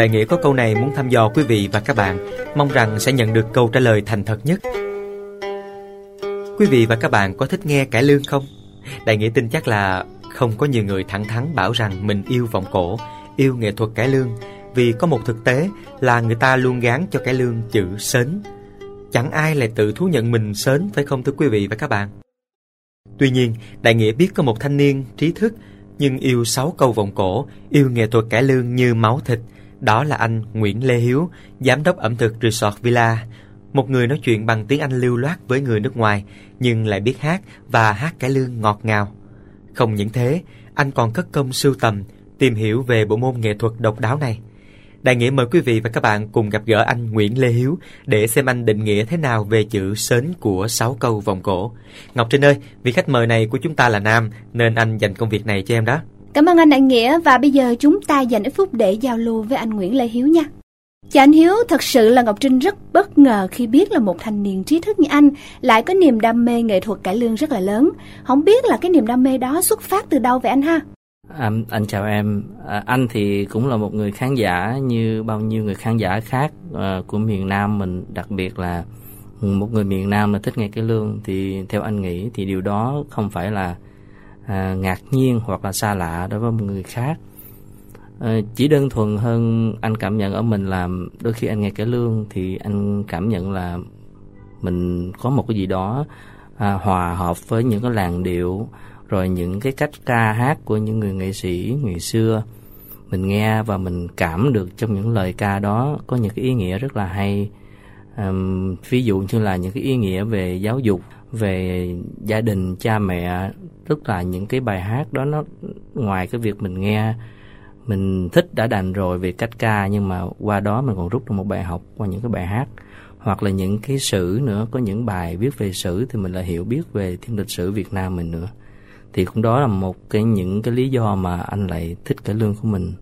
Đại nghĩa có câu này muốn thăm dò quý vị và các bạn, mong rằng sẽ nhận được câu trả lời thành thật nhất. Quý vị và các bạn có thích nghe cải lương không? Đại nghĩa tin chắc là không có nhiều người thẳng thắn bảo rằng mình yêu vòng cổ, yêu nghệ thuật cải lương vì có một thực tế là người ta luôn gán cho cải lương chữ sến. Chẳng ai lại tự thú nhận mình sến phải không thưa quý vị và các bạn? Tuy nhiên, Đại Nghĩa biết có một thanh niên trí thức nhưng yêu sáu câu vòng cổ, yêu nghệ thuật cải lương như máu thịt. Đó là anh Nguyễn Lê Hiếu, giám đốc ẩm thực Resort Villa. Một người nói chuyện bằng tiếng Anh lưu loát với người nước ngoài, nhưng lại biết hát và hát cải lương ngọt ngào. Không những thế, anh còn cất công sưu tầm, tìm hiểu về bộ môn nghệ thuật độc đáo này. Đại nghĩa mời quý vị và các bạn cùng gặp gỡ anh Nguyễn Lê Hiếu để xem anh định nghĩa thế nào về chữ sến của sáu câu vòng cổ. Ngọc Trinh ơi, vị khách mời này của chúng ta là nam nên anh dành công việc này cho em đó. Cảm ơn anh Đại Nghĩa và bây giờ chúng ta dành ít phút để giao lưu với anh Nguyễn Lê Hiếu nha. Chào anh Hiếu, thật sự là Ngọc Trinh rất bất ngờ khi biết là một thanh niên trí thức như anh lại có niềm đam mê nghệ thuật cải lương rất là lớn. Không biết là cái niềm đam mê đó xuất phát từ đâu vậy anh ha? À, anh chào em. À, anh thì cũng là một người khán giả như bao nhiêu người khán giả khác à, của miền Nam mình, đặc biệt là một người miền Nam mà thích nghe cái lương thì theo anh nghĩ thì điều đó không phải là à, ngạc nhiên hoặc là xa lạ đối với một người khác. À, chỉ đơn thuần hơn anh cảm nhận ở mình là đôi khi anh nghe cái lương thì anh cảm nhận là mình có một cái gì đó à, hòa hợp với những cái làn điệu rồi những cái cách ca hát của những người nghệ sĩ ngày xưa mình nghe và mình cảm được trong những lời ca đó có những cái ý nghĩa rất là hay um, ví dụ như là những cái ý nghĩa về giáo dục về gia đình, cha mẹ tức là những cái bài hát đó, nó ngoài cái việc mình nghe, mình thích đã đành rồi về cách ca, nhưng mà qua đó mình còn rút được một bài học qua những cái bài hát. Hoặc là những cái sử nữa, có những bài viết về sử thì mình lại hiểu biết về thiên lịch sử Việt Nam mình nữa. Thì cũng đó là một cái, những cái lý do mà anh lại thích cái lương của mình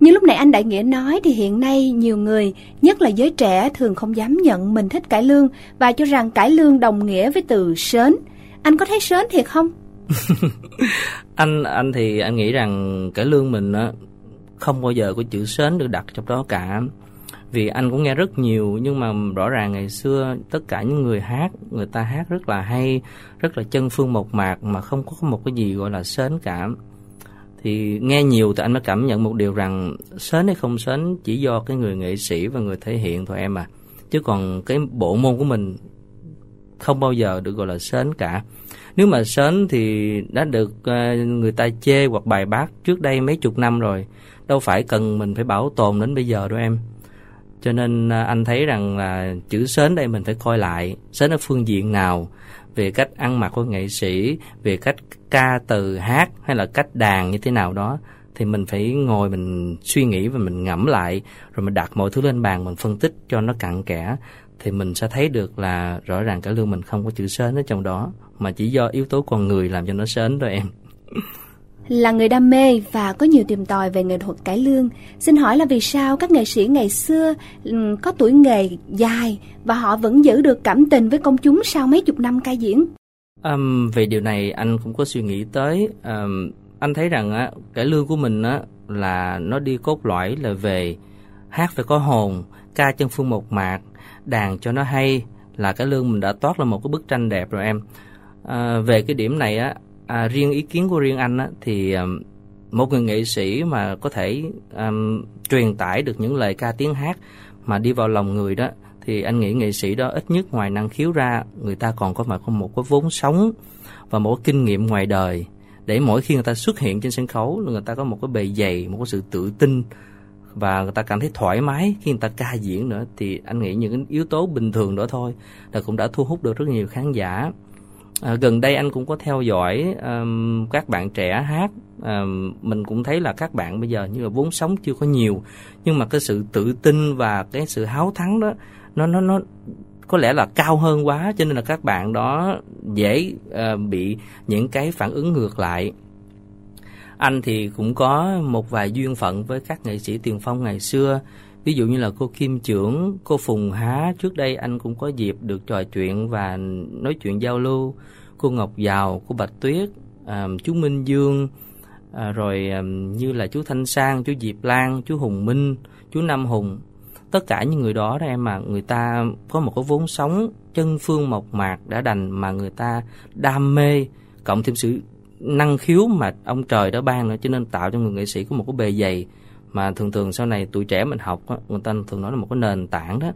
như lúc nãy anh Đại Nghĩa nói thì hiện nay nhiều người, nhất là giới trẻ thường không dám nhận mình thích cải lương và cho rằng cải lương đồng nghĩa với từ sến. Anh có thấy sến thiệt không? anh anh thì anh nghĩ rằng cải lương mình á không bao giờ có chữ sến được đặt trong đó cả vì anh cũng nghe rất nhiều nhưng mà rõ ràng ngày xưa tất cả những người hát người ta hát rất là hay rất là chân phương mộc mạc mà không có một cái gì gọi là sến cảm thì nghe nhiều thì anh mới cảm nhận một điều rằng sến hay không sến chỉ do cái người nghệ sĩ và người thể hiện thôi em à. Chứ còn cái bộ môn của mình không bao giờ được gọi là sến cả. Nếu mà sến thì đã được ờ, người ta chê hoặc bài bác trước đây mấy chục năm rồi, đâu phải cần mình phải bảo tồn đến bây giờ đâu em. Cho nên ờ, anh thấy rằng là chữ sến đây mình phải coi lại, sến ở phương diện nào về cách ăn mặc của nghệ sĩ, về cách ca từ hát hay là cách đàn như thế nào đó, thì mình phải ngồi mình suy nghĩ và mình ngẫm lại, rồi mình đặt mọi thứ lên bàn, mình phân tích cho nó cặn kẽ, thì mình sẽ thấy được là rõ ràng cái lương mình không có chữ sến ở trong đó, mà chỉ do yếu tố con người làm cho nó sến thôi em. là người đam mê và có nhiều tìm tòi về nghệ thuật cải lương. Xin hỏi là vì sao các nghệ sĩ ngày xưa ừ, có tuổi nghề dài và họ vẫn giữ được cảm tình với công chúng sau mấy chục năm ca diễn? Um, về điều này anh cũng có suy nghĩ tới. Um, anh thấy rằng á, cải lương của mình á, là nó đi cốt lõi là về hát phải có hồn, ca chân phương một mạc, đàn cho nó hay là cái lương mình đã toát lên một cái bức tranh đẹp rồi em. À, về cái điểm này á à, riêng ý kiến của riêng anh á, thì um, một người nghệ sĩ mà có thể um, truyền tải được những lời ca tiếng hát mà đi vào lòng người đó thì anh nghĩ nghệ sĩ đó ít nhất ngoài năng khiếu ra người ta còn có mà có một cái vốn sống và một cái kinh nghiệm ngoài đời. Để mỗi khi người ta xuất hiện trên sân khấu người ta có một cái bề dày một cái sự tự tin và người ta cảm thấy thoải mái khi người ta ca diễn nữa thì anh nghĩ những yếu tố bình thường đó thôi là cũng đã thu hút được rất nhiều khán giả. À, gần đây anh cũng có theo dõi um, các bạn trẻ hát. Um, mình cũng thấy là các bạn bây giờ như là vốn sống chưa có nhiều nhưng mà cái sự tự tin và cái sự háo thắng đó nó nó nó có lẽ là cao hơn quá cho nên là các bạn đó dễ uh, bị những cái phản ứng ngược lại. Anh thì cũng có một vài duyên phận với các nghệ sĩ tiền phong ngày xưa ví dụ như là cô Kim Trưởng, cô Phùng Há, trước đây anh cũng có dịp được trò chuyện và nói chuyện giao lưu, cô Ngọc Giàu, cô Bạch Tuyết, à, chú Minh Dương, à, rồi à, như là chú Thanh Sang, chú Diệp Lan, chú Hùng Minh, chú Nam Hùng. Tất cả những người đó đó em mà người ta có một cái vốn sống chân phương mộc mạc đã đành mà người ta đam mê cộng thêm sự năng khiếu mà ông trời đã ban nữa cho nên tạo cho người nghệ sĩ có một cái bề dày mà thường thường sau này tuổi trẻ mình học người ta thường nói là một cái nền tảng đó.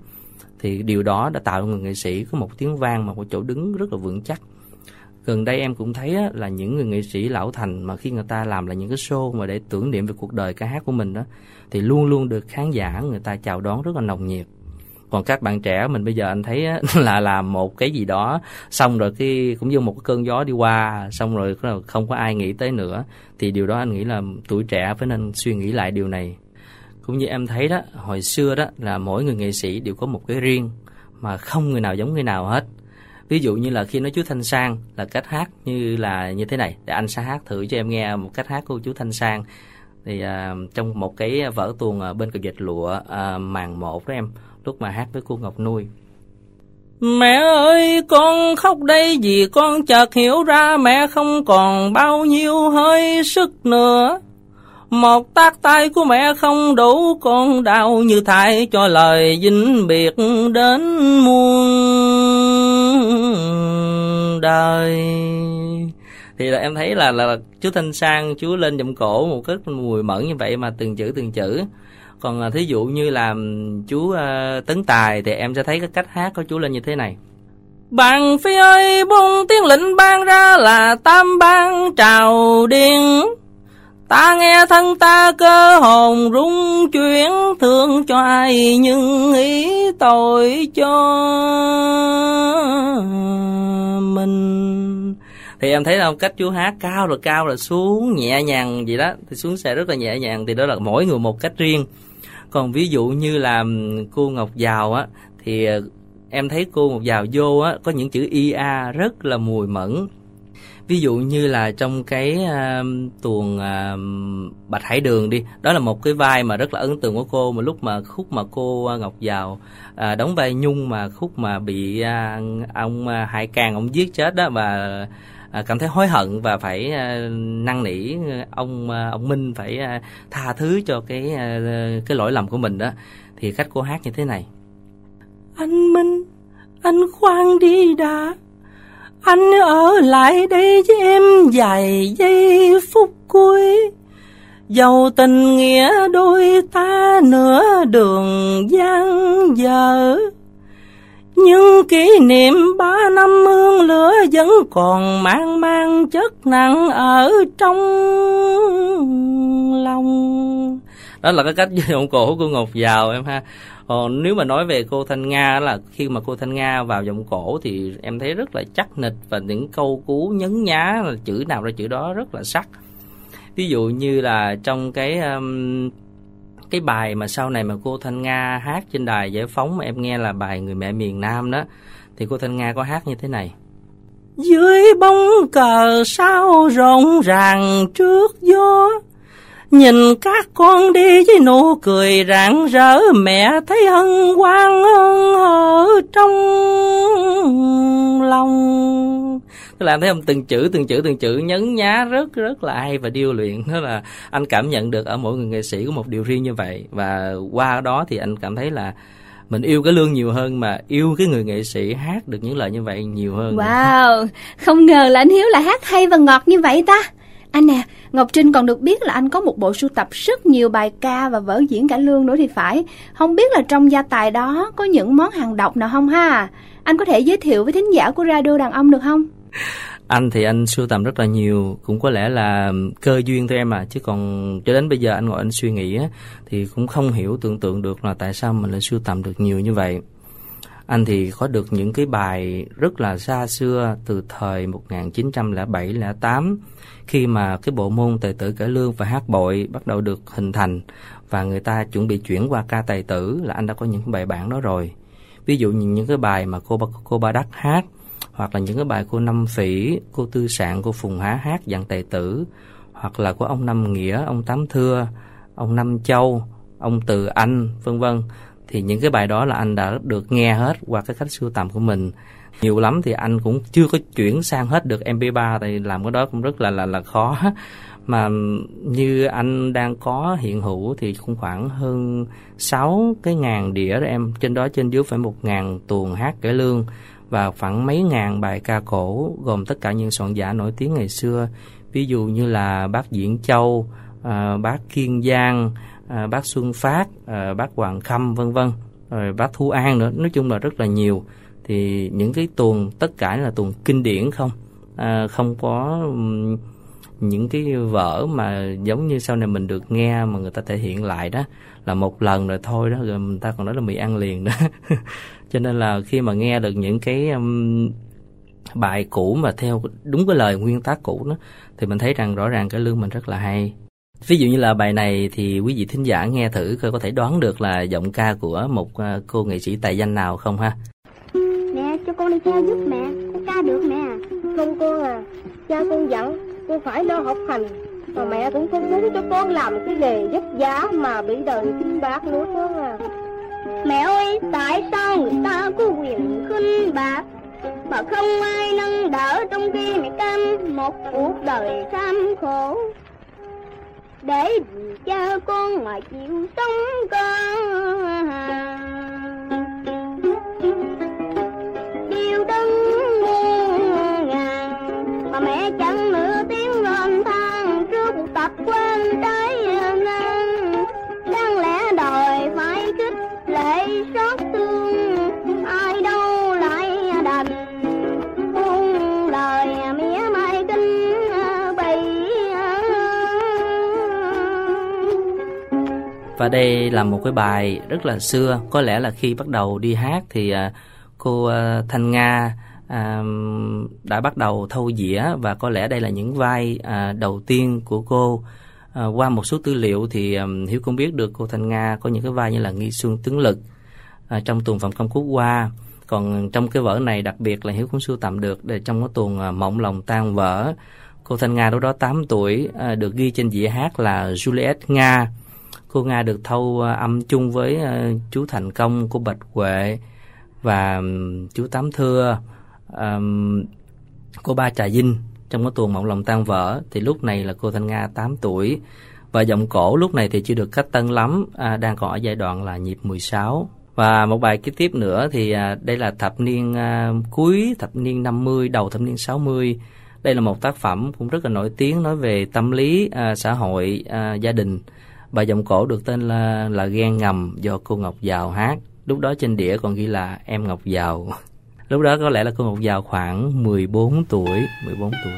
Thì điều đó đã tạo cho người nghệ sĩ có một tiếng vang mà một chỗ đứng rất là vững chắc. Gần đây em cũng thấy là những người nghệ sĩ lão thành mà khi người ta làm là những cái show mà để tưởng niệm về cuộc đời ca hát của mình đó, thì luôn luôn được khán giả người ta chào đón rất là nồng nhiệt còn các bạn trẻ mình bây giờ anh thấy là làm một cái gì đó xong rồi cái cũng như một cái cơn gió đi qua xong rồi không có ai nghĩ tới nữa. Thì điều đó anh nghĩ là tuổi trẻ phải nên suy nghĩ lại điều này. Cũng như em thấy đó hồi xưa đó là mỗi người nghệ sĩ đều có một cái riêng mà không người nào giống người nào hết. Ví dụ như là khi nói chú thanh sang là cách hát như là như thế này. Để anh sẽ hát thử cho em nghe một cách hát của chú thanh sang. Thì uh, trong một cái vở tuồng uh, bên cầu dịch lụa uh, màn một đó em lúc mà hát với cô ngọc nuôi. Mẹ ơi, con khóc đây vì con chợt hiểu ra mẹ không còn bao nhiêu hơi sức nữa. Một tác tay của mẹ không đủ, con đau như thai cho lời vĩnh biệt đến muôn đời. Thì là em thấy là là chú thanh sang chú lên giọng cổ một cách mùi mẫn như vậy mà từng chữ từng chữ còn à, thí dụ như là chú uh, tấn tài thì em sẽ thấy cái cách hát của chú lên như thế này. Bạn phi ơi buông tiếng lệnh ban ra là tam ban trào điên. Ta nghe thân ta cơ hồn rung chuyển thương cho ai nhưng ý tội cho mình. Thì em thấy không cách chú hát cao rồi cao là xuống nhẹ nhàng gì đó thì xuống sẽ rất là nhẹ nhàng thì đó là mỗi người một cách riêng còn ví dụ như là cô ngọc giàu á thì ờ, em thấy cô ngọc giàu vô á có những chữ ia rất là mùi mẫn. Ví dụ như là trong cái uh, tuồng uh, bạch hải đường đi đó là một cái vai mà rất là ấn tượng của cô mà lúc mà khúc mà cô uh, ngọc giàu uh, đóng vai nhung mà khúc mà bị uh, ông uh, hải càng ông giết chết đó và À, cảm thấy hối hận và phải à, năn nỉ à, ông à, ông Minh phải à, tha thứ cho cái à, cái lỗi lầm của mình đó. Thì cách cô hát như thế này. Anh Minh anh khoan đi đã. Anh ở lại đây với em vài giây phút cuối. Dầu tình nghĩa đôi ta nửa đường gian dở nhưng kỷ niệm ba năm hương lửa vẫn còn mang mang chất nặng ở trong lòng. Đó là cái cách giọng cổ của Ngọc Giàu em ha. Còn nếu mà nói về cô Thanh Nga là khi mà cô Thanh Nga vào giọng cổ thì em thấy rất là chắc nịch và những câu cú nhấn nhá là chữ nào ra chữ đó rất là sắc. Ví dụ như là trong cái um, cái bài mà sau này mà cô Thanh Nga hát trên đài giải phóng mà em nghe là bài Người mẹ miền Nam đó, thì cô Thanh Nga có hát như thế này. Dưới bóng cờ sao rộn ràng trước gió Nhìn các con đi với nụ cười rạng rỡ, Mẹ thấy hân hoan ở trong lòng. Tức là, thấy không? Từng chữ từng chữ từng chữ nhấn nhá rất rất là hay và điêu luyện. Đó là anh cảm nhận được ở mỗi người nghệ sĩ có một điều riêng như vậy. Và qua đó thì anh cảm thấy là mình yêu cái lương nhiều hơn mà yêu cái người nghệ sĩ hát được những lời như vậy nhiều hơn wow! Không ngờ là anh hiếu lại hát hay và ngọt như vậy ta. Anh nè ngọc trinh còn được biết là anh có một bộ sưu tập rất nhiều bài ca và vở diễn cả lương nữa thì phải. Không biết là trong gia tài đó có những món hàng độc nào không ha? Anh có thể giới thiệu với thính giả của radio đàn ông được không? Anh thì anh sưu tầm rất là nhiều cũng có lẽ là cơ duyên thôi em à chứ còn cho đến bây giờ anh ngồi anh suy nghĩ á, thì cũng không hiểu tưởng tượng được là tại sao mình lại sưu tầm được nhiều như vậy anh thì có được những cái bài rất là xa xưa từ thời 1907-08 khi mà cái bộ môn tài tử cải lương và hát bội bắt đầu được hình thành và người ta chuẩn bị chuyển qua ca tài tử là anh đã có những bài bản đó rồi. Ví dụ như những cái bài mà cô cô Ba Đắc hát hoặc là những cái bài cô Năm Phỉ, cô Tư Sạn, cô Phùng Há hát dạng tài tử, hoặc là của ông Năm Nghĩa, ông Tám Thưa, ông Năm Châu, ông Từ Anh, vân vân. Thì những cái bài đó là anh đã được nghe hết qua cái cách sưu tầm của mình. Nhiều lắm thì anh cũng chưa có chuyển sang hết được MP3 thì làm cái đó cũng rất là là là khó. mà như anh đang có hiện hữu thì cũng khoảng hơn 6 cái ngàn đĩa đó em trên đó trên dưới phải một ngàn tuồng hát cải lương và khoảng mấy ngàn bài ca cổ gồm tất cả những soạn giả nổi tiếng ngày xưa ví dụ như là bác Diễn Châu, à, bác Kiên Giang, à, bác Xuân Phát, à, bác Hoàng Khâm vân vân, rồi bác Thu An nữa, nói chung là rất là nhiều. Thì những cái tuồng tất cả là tuồng kinh điển không, à, không có um, những cái vở mà giống như sau này mình được nghe mà người ta thể hiện lại đó là một lần rồi thôi đó rồi người ta còn nói là mì ăn liền đó cho nên là khi mà nghe được những cái um, bài cũ mà theo đúng cái lời nguyên tác cũ đó thì mình thấy rằng rõ ràng cái lương mình rất là hay ví dụ như là bài này thì quý vị thính giả nghe thử coi có thể đoán được là giọng ca của một uh, cô nghệ sĩ tài danh nào không ha? Mẹ cho con đi theo giúp mẹ. Con ca được mẹ. Không con à. Cha con dặn con phải lo học hành. Mà mẹ cũng không muốn cho con làm cái nghề vất vả mà bị đời khinh bạc nữa con à. Mẹ ơi tại sao người ta có quyền khinh bạc? Mà không ai nâng đỡ trong khi mẹ cam một cuộc đời tham khổ để vì cha con mà chịu sống con. Và đây là một cái bài rất là xưa. Có lẽ là khi bắt đầu đi hát thì à, cô à, thanh nga à, đã bắt đầu thâu dĩa. Và có lẽ đây là những vai à, đầu tiên của cô. À, qua một số tư liệu thì à, hiếu cũng biết được cô thanh nga có những cái vai như là nghi xuân tướng lực à, trong tuồng phạm công quốc hoa. Còn trong cái vở này đặc biệt là hiếu cũng sưu tầm được để trong cái tuồng à, mộng lòng tan vỡ. Cô thanh nga lúc đó 8 tuổi à, được ghi trên dĩa hát là juliet nga cô nga được thâu à, âm chung với à, chú thành công cô bạch huệ và chú tám thưa. Um, cô ba trà vinh trong cái tuồng mộng lòng tan vỡ thì lúc này là cô thanh nga 8 tuổi. Và giọng cổ lúc này thì chưa được cách tân lắm à, đang còn ở giai đoạn là nhịp 16 và một bài kế tiếp nữa thì à, đây là thập niên à, cuối thập niên 50 đầu thập niên 60 đây là một tác phẩm cũng rất là nổi tiếng nói về tâm lý à, xã hội à, gia đình bài giọng cổ được tên là là ghen ngầm do cô Ngọc Giàu hát. Lúc đó trên đĩa còn ghi là em Ngọc Giàu. Lúc đó có lẽ là cô Ngọc Giàu khoảng 14 tuổi 14 tuổi.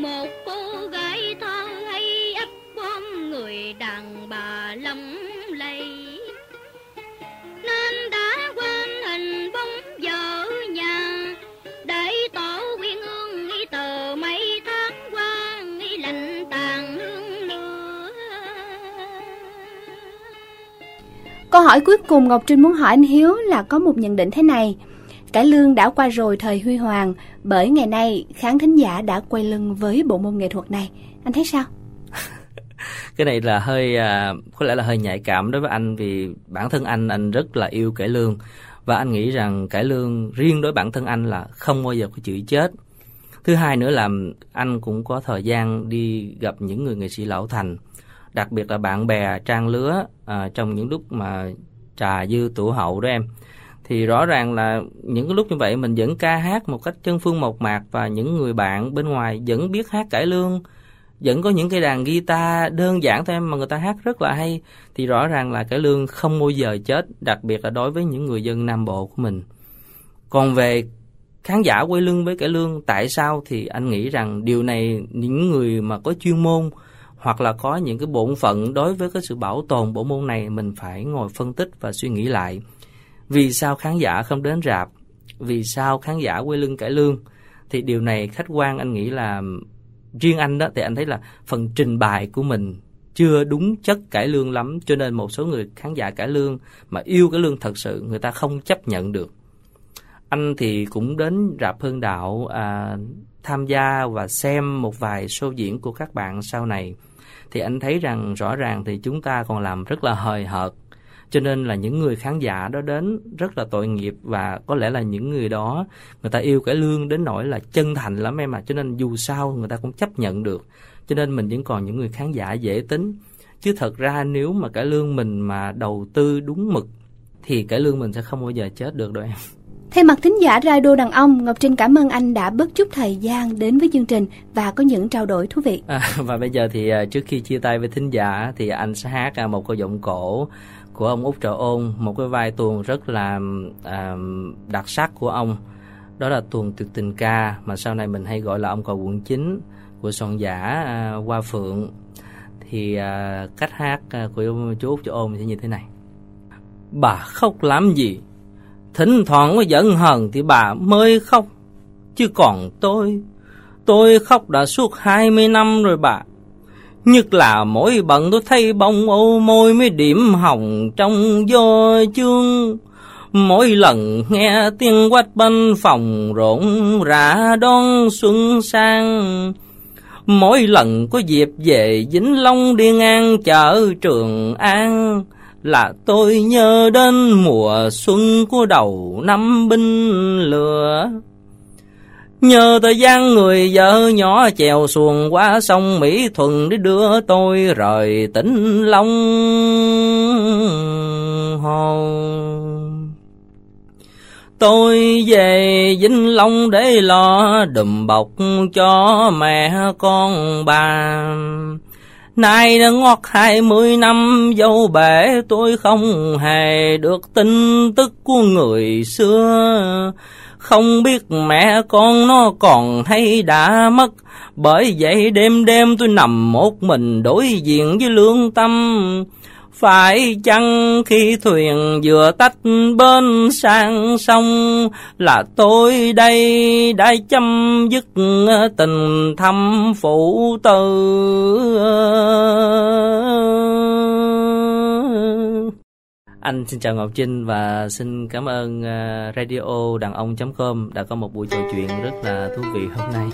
Một cô gái thơ hay ấp bom người đàn bà lắm lầy nên đã quên hình bóng vợ nhà để tổ quyên ương nghĩ tờ mấy tháng qua nghĩ lạnh tàn hương lửa Câu hỏi cuối cùng Ngọc Trinh muốn hỏi anh Hiếu là có một nhận định thế này. Cải lương đã qua rồi thời huy hoàng, bởi ngày nay khán thính giả đã quay lưng với bộ môn nghệ thuật này. Anh thấy sao? cái này là hơi à, có lẽ là hơi nhạy cảm đối với anh vì bản thân anh anh rất là yêu cải lương và anh nghĩ rằng cải lương riêng đối bản thân anh là không bao giờ có chữ chết thứ hai nữa là anh cũng có thời gian đi gặp những người nghệ sĩ lão thành đặc biệt là bạn bè trang lứa à, trong những lúc mà trà dư tủ hậu đó em thì rõ ràng là những cái lúc như vậy mình vẫn ca hát một cách chân phương mộc mạc và những người bạn bên ngoài vẫn biết hát cải lương, vẫn có những cái đàn guitar đơn giản thôi em, mà người ta hát rất là hay. Thì rõ ràng là cải lương không bao giờ chết, đặc biệt là đối với những người dân nam bộ của mình. Còn về khán giả quay lưng với cải lương, tại sao thì anh nghĩ rằng điều này những người mà có chuyên môn hoặc là có những cái bổn phận đối với cái sự bảo tồn bộ môn này, mình phải ngồi phân tích và suy nghĩ lại vì sao khán giả không đến rạp? Vì sao khán giả quay lưng cải lương? Thì điều này khách quan anh nghĩ là riêng anh đó thì anh thấy là phần trình bày của mình chưa đúng chất cải lương lắm cho nên một số người khán giả cải lương mà yêu cái lương thật sự người ta không chấp nhận được. Anh thì cũng đến rạp hương đạo à, tham gia và xem một vài show diễn của các bạn sau này. Thì anh thấy rằng rõ ràng thì chúng ta còn làm rất là hời hợt cho nên là những người khán giả đó đến rất là tội nghiệp và có lẽ là những người đó người ta yêu cái lương đến nỗi là chân thành lắm em à cho nên dù sao người ta cũng chấp nhận được. Cho nên mình vẫn còn những người khán giả dễ tính. Chứ thật ra nếu mà cái lương mình mà đầu tư đúng mực thì cái lương mình sẽ không bao giờ chết được đâu em. Thay mặt thính giả Radio Đàn Ông, Ngọc Trinh cảm ơn anh đã bớt chút thời gian đến với chương trình và có những trao đổi thú vị. À, và bây giờ thì à, trước khi chia tay với thính giả thì anh sẽ hát một câu giọng cổ của ông Út Trợ Ôn, một cái vai tuồng rất là à, đặc sắc của ông. Đó là tuồng tuyệt tình ca mà sau này mình hay gọi là ông cầu quận chính của soạn giả à, Hoa Phượng. Thì à, cách hát à, của chú Út Trợ Ôn sẽ như thế này. Bà khóc làm gì? Thỉnh thoảng có giận hờn thì bà mới khóc. Chứ còn tôi, tôi khóc đã suốt 20 năm rồi bà. Nhất là mỗi bận tôi thấy bông ô môi mấy điểm hồng trong do chương. Mỗi lần nghe tiếng quách bên phòng rộn rã đón xuân sang. Mỗi lần có dịp về Vĩnh Long đi ngang chợ Trường An, là tôi nhớ đến mùa xuân của đầu năm binh lửa. Nhờ thời gian người vợ nhỏ chèo xuồng qua sông Mỹ Thuận để đưa tôi rời tỉnh Long Hồ. Tôi về Vĩnh Long để lo đùm bọc cho mẹ con bà. Nay đã ngót hai mươi năm, dâu bể tôi không hề được tin tức của người xưa. Không biết mẹ con nó còn hay đã mất. Bởi vậy đêm đêm tôi nằm một mình đối diện với lương tâm. Phải chăng khi thuyền vừa tách bên sang sông là tôi đây đã chấm dứt tình thâm phụ tử? Anh xin chào Ngọc Trinh và xin cảm ơn ờ, radio đàn ông.com đã có một buổi trò chuyện rất là thú vị hôm nay.